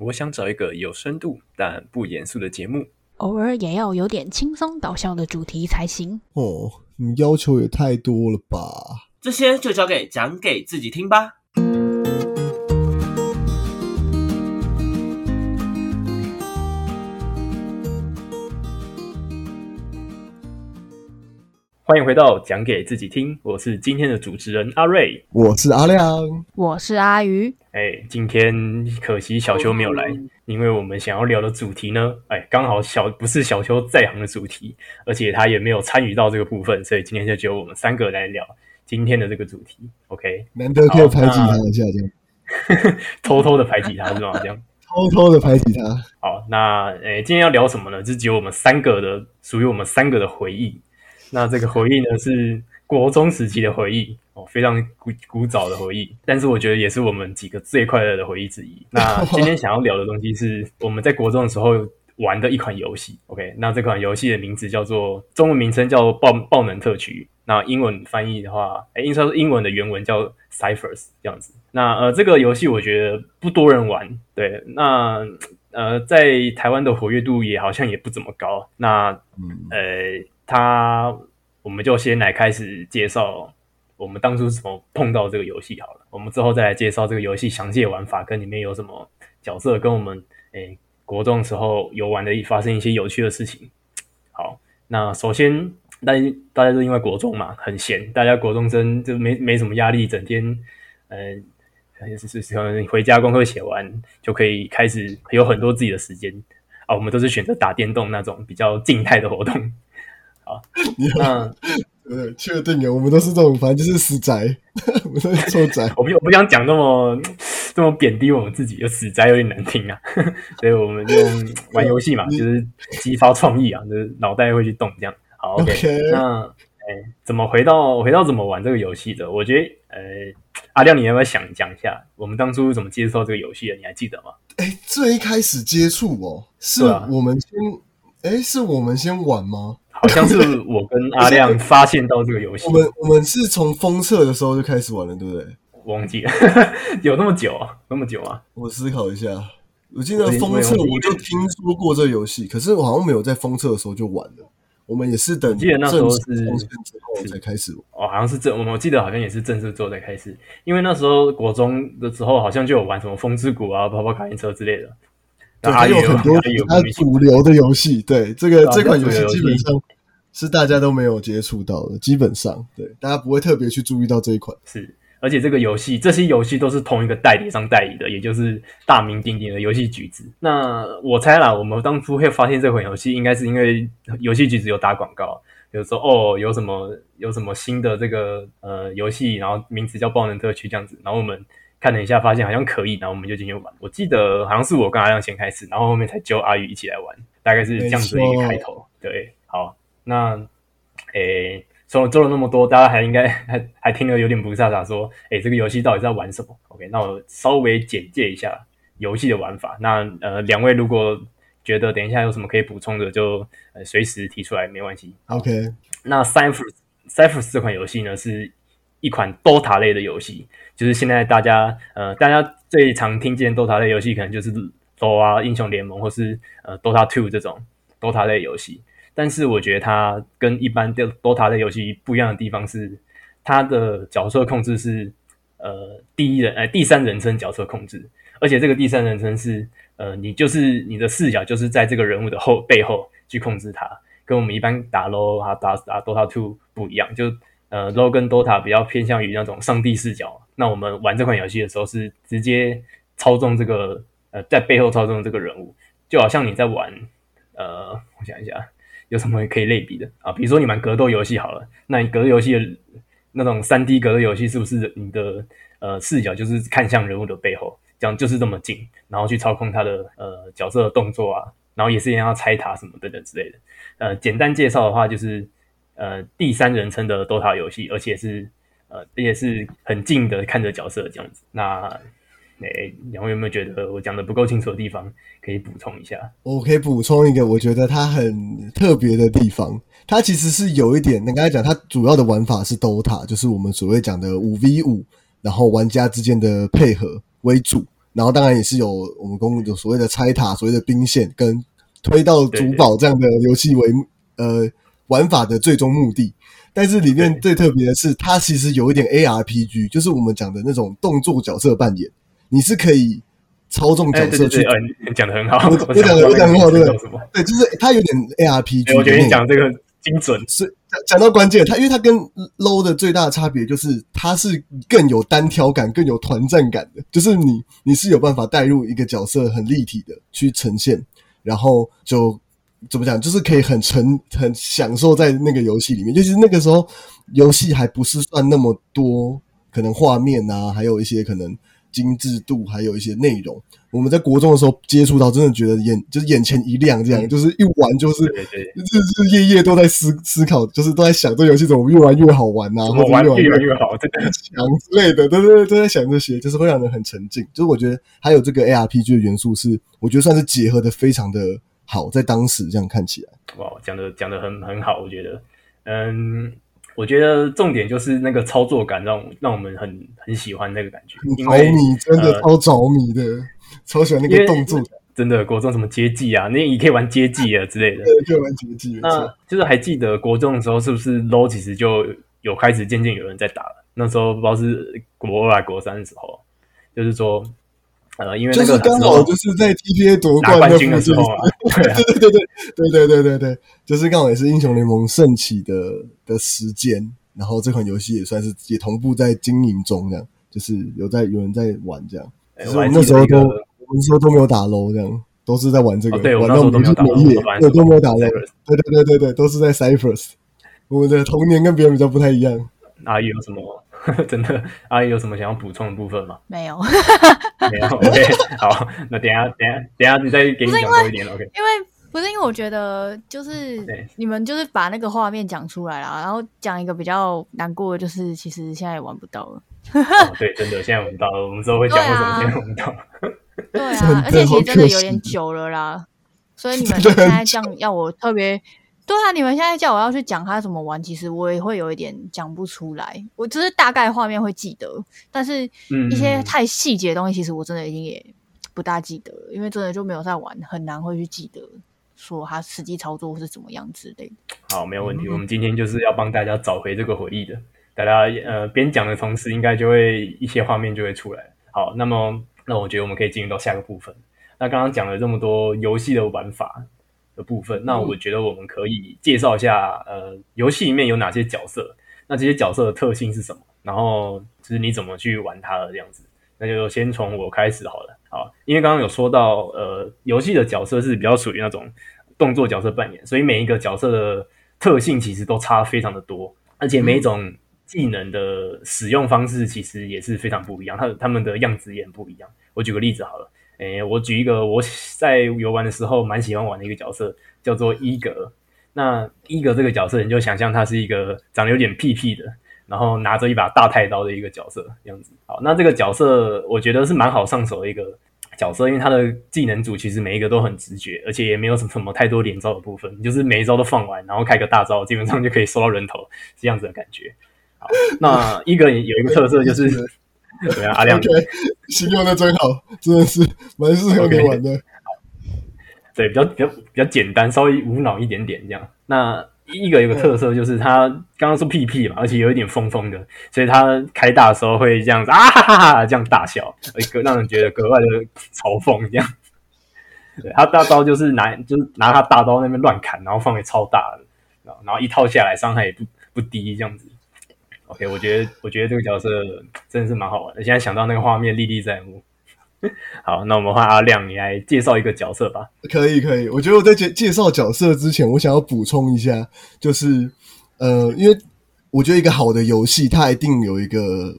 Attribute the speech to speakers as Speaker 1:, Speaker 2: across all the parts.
Speaker 1: 我想找一个有深度但不严肃的节目，
Speaker 2: 偶尔也要有点轻松搞笑的主题才行。
Speaker 3: 哦，你要求也太多了吧？
Speaker 4: 这些就交给讲给自己听吧。
Speaker 1: 欢迎回到讲给自己听，我是今天的主持人阿瑞。
Speaker 3: 我是阿亮，
Speaker 2: 我是阿鱼，
Speaker 1: 哎，今天可惜小秋没有来，因为我们想要聊的主题呢，哎，刚好小不是小秋在行的主题，而且他也没有参与到这个部分，所以今天就只有我们三个来聊今天的这个主题。OK，
Speaker 3: 难得可以排挤他一下，这样
Speaker 1: 偷偷的排挤他是吗？这样。
Speaker 3: 偷偷的排挤他。
Speaker 1: 好，那诶，今天要聊什么呢？就只有我们三个的，属于我们三个的回忆。那这个回忆呢，是国中时期的回忆哦，非常古古早的回忆。但是我觉得也是我们几个最快乐的回忆之一。那 今天想要聊的东西是我们在国中的时候玩的一款游戏。OK，那这款游戏的名字叫做中文名称叫爆爆能特区。那英文翻译的话，哎，应该说英文的原文叫 Ciphers 这样子。那呃，这个游戏我觉得不多人玩，对。那呃，在台湾的活跃度也好像也不怎么高。那呃。他，我们就先来开始介绍我们当初怎么碰到这个游戏好了。我们之后再来介绍这个游戏详细的玩法，跟里面有什么角色，跟我们诶国中时候游玩的发生一些有趣的事情。好，那首先，大家大家都因为国中嘛很闲，大家国中生就没没什么压力，整天嗯，是是可能回家功课写完就可以开始有很多自己的时间啊。我们都是选择打电动那种比较静态的活动。
Speaker 3: 那 呃，确定啊，我们都是这种，反正就是死宅，我们都是臭宅。
Speaker 1: 我不我不想讲那么这么贬低我们自己，就死宅有点难听啊，所以我们就玩游戏嘛，就是激发创意啊，就是脑袋会去动这样。好，OK，那哎，怎么回到回到怎么玩这个游戏的？我觉得呃，阿亮，你要不要想讲一下，我们当初怎么接受这个游戏的？你还记得吗？
Speaker 3: 哎，最一开始接触哦，是我们先，哎，是我们先玩吗？
Speaker 1: 好像是我跟 阿亮发现到这个游戏。
Speaker 3: 我们我们是从封测的时候就开始玩了，对不对？
Speaker 1: 忘记了，有那么久啊？那么久啊？
Speaker 3: 我思考一下，我记得封测我就听说过这个游戏，可是我好像没有在封测的时候就玩了。我们也是等
Speaker 1: 记得那时候是
Speaker 3: 之后才开始。
Speaker 1: 哦，好像是正我我记得好像也是正式之后才开始，因为那时候国中的时候好像就有玩什么风之谷啊、跑跑卡丁车之类的。
Speaker 3: 对，还有很多其他主流的游戏。对，这个这款游戏基本上是大家都没有接触到的，基本上对大家不会特别去注意到这一款。
Speaker 1: 是，而且这个游戏这些游戏都是同一个代理商代理的，也就是大名鼎鼎的游戏橘子。那我猜啦，我们当初会发现这款游戏，应该是因为游戏橘子有打广告，比如说哦，有什么有什么新的这个呃游戏，然后名字叫爆能特区这样子，然后我们。看了一下，发现好像可以，然后我们就进去玩。我记得好像是我跟阿亮先开始，然后后面才揪阿宇一起来玩，大概是这样子的一个开头。对，好，那诶，说了做了那么多，大家还应该还 还听得有点不飒飒，说诶，这个游戏到底在玩什么？OK，那我稍微简介一下游戏的玩法。那呃，两位如果觉得等一下有什么可以补充的，就呃随时提出来，没关系。
Speaker 3: OK，
Speaker 1: 那 Cypher Cypher 这款游戏呢是。一款 DOTA 类的游戏，就是现在大家呃，大家最常听见 DOTA 类游戏，可能就是 DOTA 英雄联盟，或是呃 DOTA Two 这种 DOTA 类游戏。但是我觉得它跟一般的 DOTA 类游戏不一样的地方是，它的角色控制是呃第一人呃第三人称角色控制，而且这个第三人称是呃你就是你的视角就是在这个人物的后背后去控制它，跟我们一般打 LO 啊打打 DOTA Two 不一样，就。呃，LO 跟 DOTA 比较偏向于那种上帝视角。那我们玩这款游戏的时候，是直接操纵这个呃，在背后操纵这个人物，就好像你在玩呃，我想一下，有什么可以类比的啊？比如说你玩格斗游戏好了，那你格斗游戏的那种三 D 格斗游戏，是不是你的呃视角就是看向人物的背后，这样就是这么近，然后去操控他的呃角色的动作啊，然后也是一样要拆塔什么等等之类的。呃，简单介绍的话就是。呃，第三人称的 DOTA 游戏，而且是呃，而且是很近的看着角色这样子。那，诶，两位有没有觉得我讲的不够清楚的地方，可以补充一下？
Speaker 3: 我可以补充一个，我觉得它很特别的地方，它其实是有一点，你刚才讲，它主要的玩法是 DOTA，就是我们所谓讲的五 v 五，然后玩家之间的配合为主。然后当然也是有我们公有所谓的拆塔、所谓的兵线跟推到主堡这样的游戏为呃玩法的最终目的。但是里面最特别的是，它其实有一点 ARPG，就是我们讲的那种动作角色扮演，你是可以操纵角色去。
Speaker 1: 你讲的很好，
Speaker 3: 我讲的我讲很好，对对，就是它有点 ARPG。
Speaker 1: 我觉得你讲这个精准，
Speaker 3: 是讲到关键。它因为它跟 Low 的最大的差别就是，它是更有单挑感、更有团战感的，就是你你是有办法带入一个角色很立体的去呈现，然后就。怎么讲？就是可以很沉、很享受在那个游戏里面。尤其是那个时候，游戏还不是算那么多，可能画面啊，还有一些可能精致度，还有一些内容。我们在国中的时候接触到，真的觉得眼就是眼前一亮，这样就是一玩就是日日夜夜都在思思考，就是都在想这游戏怎么越玩越好玩啊，或者
Speaker 1: 越玩越越好，这个
Speaker 3: 强之类的，对对对，都在想这些，就是会让人很沉浸。就是我觉得还有这个 ARPG 的元素，是我觉得算是结合的非常的。好，在当时这样看起来，
Speaker 1: 哇，讲的讲的很很好，我觉得，嗯，我觉得重点就是那个操作感，让让我们很很喜欢那个感觉，
Speaker 3: 着迷，真的超着迷的，超喜欢那个动作，
Speaker 1: 真的国中什么接技啊，那你可以玩接技啊之类的，
Speaker 3: 对，可以玩接技。
Speaker 1: 那就是还记得国中的时候，是不是 low 其实就有开始渐渐有人在打了？那时候不知道是国二国三的时候，就是说。呃，因为
Speaker 3: 就是刚好就是在 TPA 夺冠
Speaker 1: 的军的时候 啊，
Speaker 3: 对对对对对对对对对，就是刚好也是英雄联盟盛起的的时间，然后这款游戏也算是也同步在经营中，这样就是有在有人在玩这样，我们那时候都我们说都没有打 low 这样，都是在玩这个对，玩
Speaker 1: 到
Speaker 3: 我们是农业，对都没有打 low，对对对对对，都是在 Cypress，我们的童年跟别人比较不太一样，
Speaker 1: 阿姨有什么？真的，阿姨有什么想要补充的部分吗？
Speaker 2: 没有，
Speaker 1: 没有。OK，好，那等下，等下，等下，你再给你讲多一点。OK，
Speaker 2: 因为不是因为我觉得就是你们就是把那个画面讲出来了，然后讲一个比较难过的，就是其实现在也玩不到了。
Speaker 1: 对，真的现在玩不到了。我们之后会讲为什么现在玩不到。
Speaker 2: 对啊，而且其实真的有点久了啦，所以你们现在这样要我特别。对啊，你们现在叫我要去讲他怎么玩，其实我也会有一点讲不出来。我只是大概画面会记得，但是一些太细节的东西，其实我真的已经也不大记得了，因为真的就没有在玩，很难会去记得说他实际操作是怎么样之类的。
Speaker 1: 好，没有问题。我们今天就是要帮大家找回这个回忆的。大家呃边讲的同时，应该就会一些画面就会出来。好，那么那我觉得我们可以进入到下个部分。那刚刚讲了这么多游戏的玩法。部分，那我觉得我们可以介绍一下，呃，游戏里面有哪些角色，那这些角色的特性是什么，然后就是你怎么去玩它的这样子。那就先从我开始好了，好，因为刚刚有说到，呃，游戏的角色是比较属于那种动作角色扮演，所以每一个角色的特性其实都差非常的多，而且每一种技能的使用方式其实也是非常不一样，它他们的样子也很不一样。我举个例子好了。诶，我举一个我在游玩的时候蛮喜欢玩的一个角色，叫做伊格。那伊格这个角色，你就想象他是一个长得有点屁屁的，然后拿着一把大太刀的一个角色样子。好，那这个角色我觉得是蛮好上手的一个角色，因为他的技能组其实每一个都很直觉，而且也没有什么什么太多连招的部分，就是每一招都放完，然后开个大招，基本上就可以收到人头这样子的感觉。好，那伊格有一个特色就是。对啊，阿亮，
Speaker 3: 形容的真好，真的是蛮适合你玩的。
Speaker 1: 对，比较比较比较简单，稍微无脑一点点这样。那一个有个特色就是他刚刚说屁屁嘛，而且有一点疯疯的，所以他开大的时候会这样子啊哈哈哈这样大笑，一个让人觉得格外的嘲讽这样。对他大刀就是拿就是拿他大刀那边乱砍，然后范围超大的，然后一套下来伤害也不不低这样子。OK，我觉得我觉得这个角色真的是蛮好玩的。现在想到那个画面历历在目。好，那我们换阿亮，你来介绍一个角色吧。
Speaker 3: 可以，可以。我觉得我在介介绍角色之前，我想要补充一下，就是呃，因为我觉得一个好的游戏，它一定有一个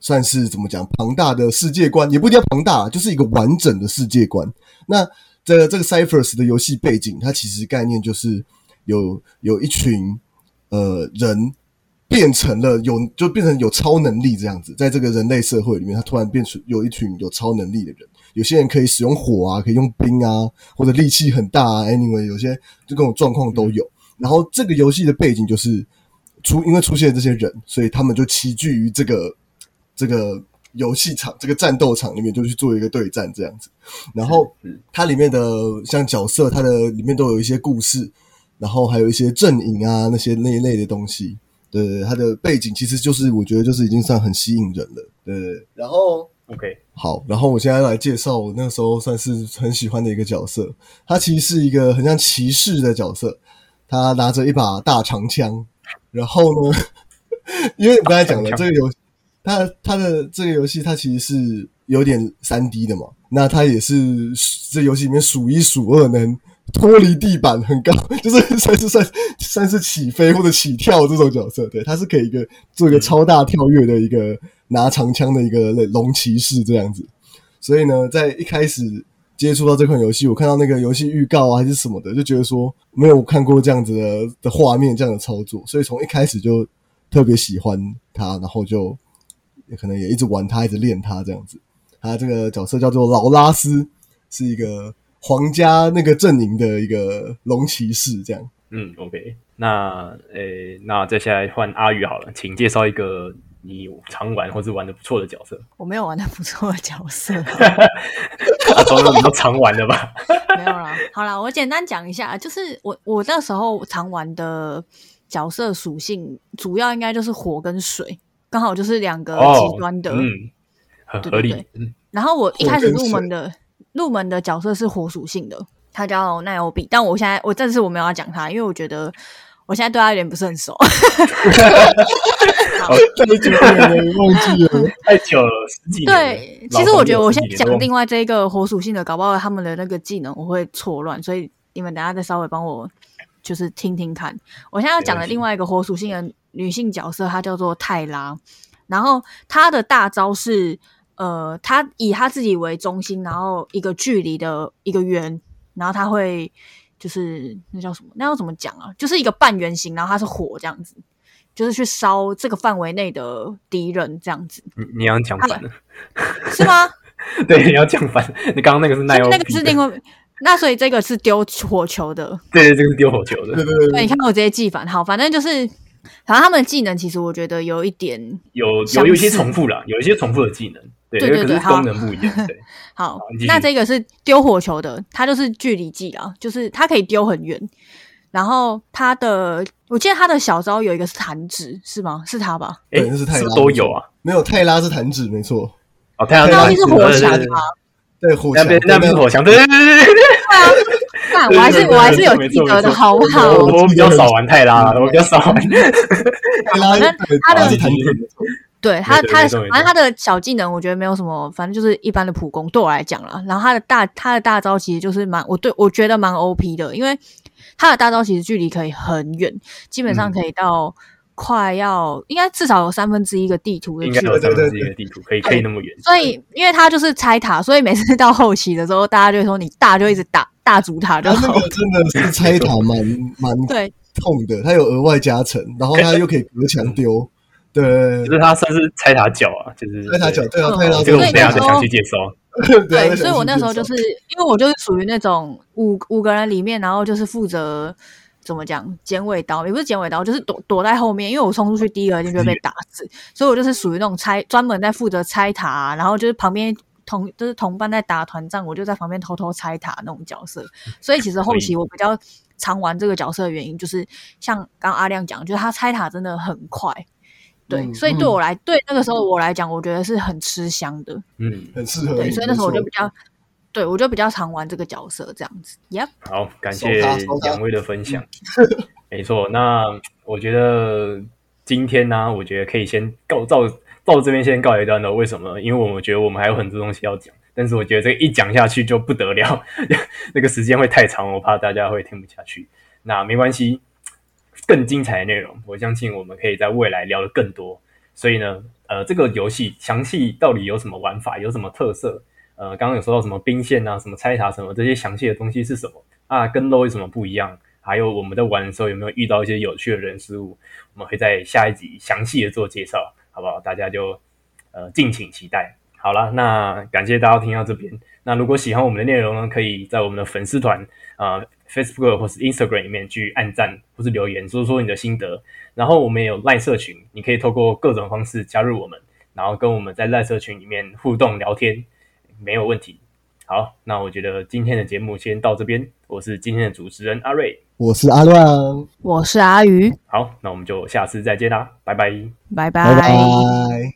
Speaker 3: 算是怎么讲庞大的世界观，也不一定要庞大，就是一个完整的世界观。那这个这个 Cyphers 的游戏背景，它其实概念就是有有一群呃人。变成了有，就变成有超能力这样子，在这个人类社会里面，他突然变成有一群有超能力的人。有些人可以使用火啊，可以用冰啊，或者力气很大啊。Anyway，有些就各种状况都有。然后这个游戏的背景就是出，因为出现这些人，所以他们就齐聚于这个这个游戏场这个战斗场里面就去做一个对战这样子。然后它里面的像角色，它的里面都有一些故事，然后还有一些阵营啊那些那一类的东西。对对，它的背景其实就是我觉得就是已经算很吸引人了。对对，然后
Speaker 1: OK
Speaker 3: 好，然后我现在来介绍我那时候算是很喜欢的一个角色，他其实是一个很像骑士的角色，他拿着一把大长枪，然后呢，因为我刚才讲了这个游戏，他他的这个游戏它其实是有点三 D 的嘛，那他也是这游戏里面数一数二能。脱离地板很高，就是算是算算是起飞或者起跳这种角色，对，他是可以一个做一个超大跳跃的一个拿长枪的一个龙骑士这样子。所以呢，在一开始接触到这款游戏，我看到那个游戏预告啊还是什么的，就觉得说没有看过这样子的的画面，这样的操作，所以从一开始就特别喜欢他，然后就可能也一直玩他，一直练他这样子。他这个角色叫做劳拉斯，是一个。皇家那个阵营的一个龙骑士，这样。
Speaker 1: 嗯，OK。那，诶，那接下来换阿宇好了，请介绍一个你常玩或是玩的不错的角色。
Speaker 2: 我没有玩的不错的角色。
Speaker 1: 阿聪，你都常玩的吧？
Speaker 2: 没有啦。好啦，我简单讲一下，就是我我那时候常玩的角色属性，主要应该就是火跟水，刚好就是两个极端的，
Speaker 1: 嗯，很合理。
Speaker 2: 然后我一开始入门的。入门的角色是火属性的，他叫奈欧比，但我现在我这次我没有要讲他，因为我觉得我现在对他有点不是很熟。
Speaker 3: 太久了，忘记了，
Speaker 1: 太久了，十几
Speaker 2: 年。对，其实我觉得我先讲另外这个火属性的，搞不好他们的那个技能我会错乱，所以你们等下再稍微帮我就是听听看。我现在要讲的另外一个火属性的女性角色，她叫做泰拉，然后她的大招是。呃，他以他自己为中心，然后一个距离的一个圆，然后他会就是那叫什么？那要怎么讲啊？就是一个半圆形，然后它是火这样子，就是去烧这个范围内的敌人这样子。
Speaker 1: 你你要讲反了，
Speaker 2: 是吗？
Speaker 1: 对，你要讲反。你刚刚那个是奈欧，
Speaker 2: 那个是另外，那所以这个是丢火球的。
Speaker 1: 对对，这个是丢火球的。
Speaker 3: 对对对，
Speaker 2: 你看我直接记反。好，反正就是。反正他们的技能其实我觉得有一点
Speaker 1: 有有有一些重复了，有一些重复的技能，对对对，功能不一样。对，
Speaker 2: 好，那这个是丢火球的，它就是距离技啊，就是它可以丢很远。然后它的，我记得它的小招有一个是弹指，是吗？是它吧？
Speaker 3: 哎，那是泰拉
Speaker 1: 都有啊，
Speaker 3: 没有泰拉是弹指，没错。
Speaker 1: 哦，泰
Speaker 2: 拉是火墙
Speaker 3: 啊，对火墙，
Speaker 1: 那边是火墙，对对对对对对啊。
Speaker 2: 我还是我还是有记得的，好不好？
Speaker 1: 我比较少玩泰拉，我比较少玩
Speaker 3: 泰拉。
Speaker 2: 他 的对他他反正他的小技能，我觉得没有什么，反正就是一般的普攻，对我来讲了。然后他的大他的大招其实就是蛮，我对我觉得蛮 O P 的，因为他的大招其实距离可以很远，基本上可以到快要应该至少有三分之一个地图的距离，
Speaker 1: 有三分之一个地图可以可以那么远。
Speaker 2: 所以因为他就是拆塔，所以每次到后期的时候，大家就会说你大就一直打。大主塔的，
Speaker 3: 那个真的是拆塔蛮蛮
Speaker 2: 对
Speaker 3: 痛的，他有额外加成，然后他又可以隔墙丢，对，
Speaker 1: 就是他算是拆塔脚啊，就是
Speaker 3: 拆塔脚，对啊，拆塔脚。
Speaker 1: 这个我等下再详细介绍。
Speaker 2: 对，所以我那时候就是因为我就是属于那种五五个人里面，然后就是负责怎么讲剪尾刀，也不是剪尾刀，就是躲躲在后面，因为我冲出去第一个一定就会被打死，所以我就是属于那种拆专门在负责拆塔，然后就是旁边。同就是同伴在打团战，我就在旁边偷偷拆塔那种角色。所以其实后期我比较常玩这个角色的原因，就是像刚阿亮讲，就是他拆塔真的很快。对，所以对我来，对那个时候我来讲，我觉得是很吃香的。
Speaker 3: 嗯，很适合。
Speaker 2: 对，所以那时候我就比较，对我就比较常玩这个角色这样子。Yep。
Speaker 1: 好，感谢两位的分享。没错，那我觉得今天呢，我觉得可以先告到。到这边先告一段落，为什么？因为我们觉得我们还有很多东西要讲，但是我觉得这一讲下去就不得了，那个时间会太长，我怕大家会听不下去。那没关系，更精彩的内容，我相信我们可以在未来聊的更多。所以呢，呃，这个游戏详细到底有什么玩法，有什么特色？呃，刚刚有说到什么兵线啊，什么拆塔什么这些详细的东西是什么啊？跟 LO 有什么不一样？还有我们在玩的时候有没有遇到一些有趣的人事物？我们会在下一集详细的做介绍。好不好？大家就呃敬请期待。好了，那感谢大家听到这边。那如果喜欢我们的内容呢，可以在我们的粉丝团啊 Facebook 或是 Instagram 里面去按赞或是留言，说说你的心得。然后我们也有赖社群，你可以透过各种方式加入我们。然后跟我们在赖社群里面互动聊天，没有问题。好，那我觉得今天的节目先到这边。我是今天的主持人阿瑞，
Speaker 3: 我是阿乱，
Speaker 2: 我是阿鱼。
Speaker 1: 好，那我们就下次再见啦，拜拜，
Speaker 2: 拜
Speaker 3: 拜拜。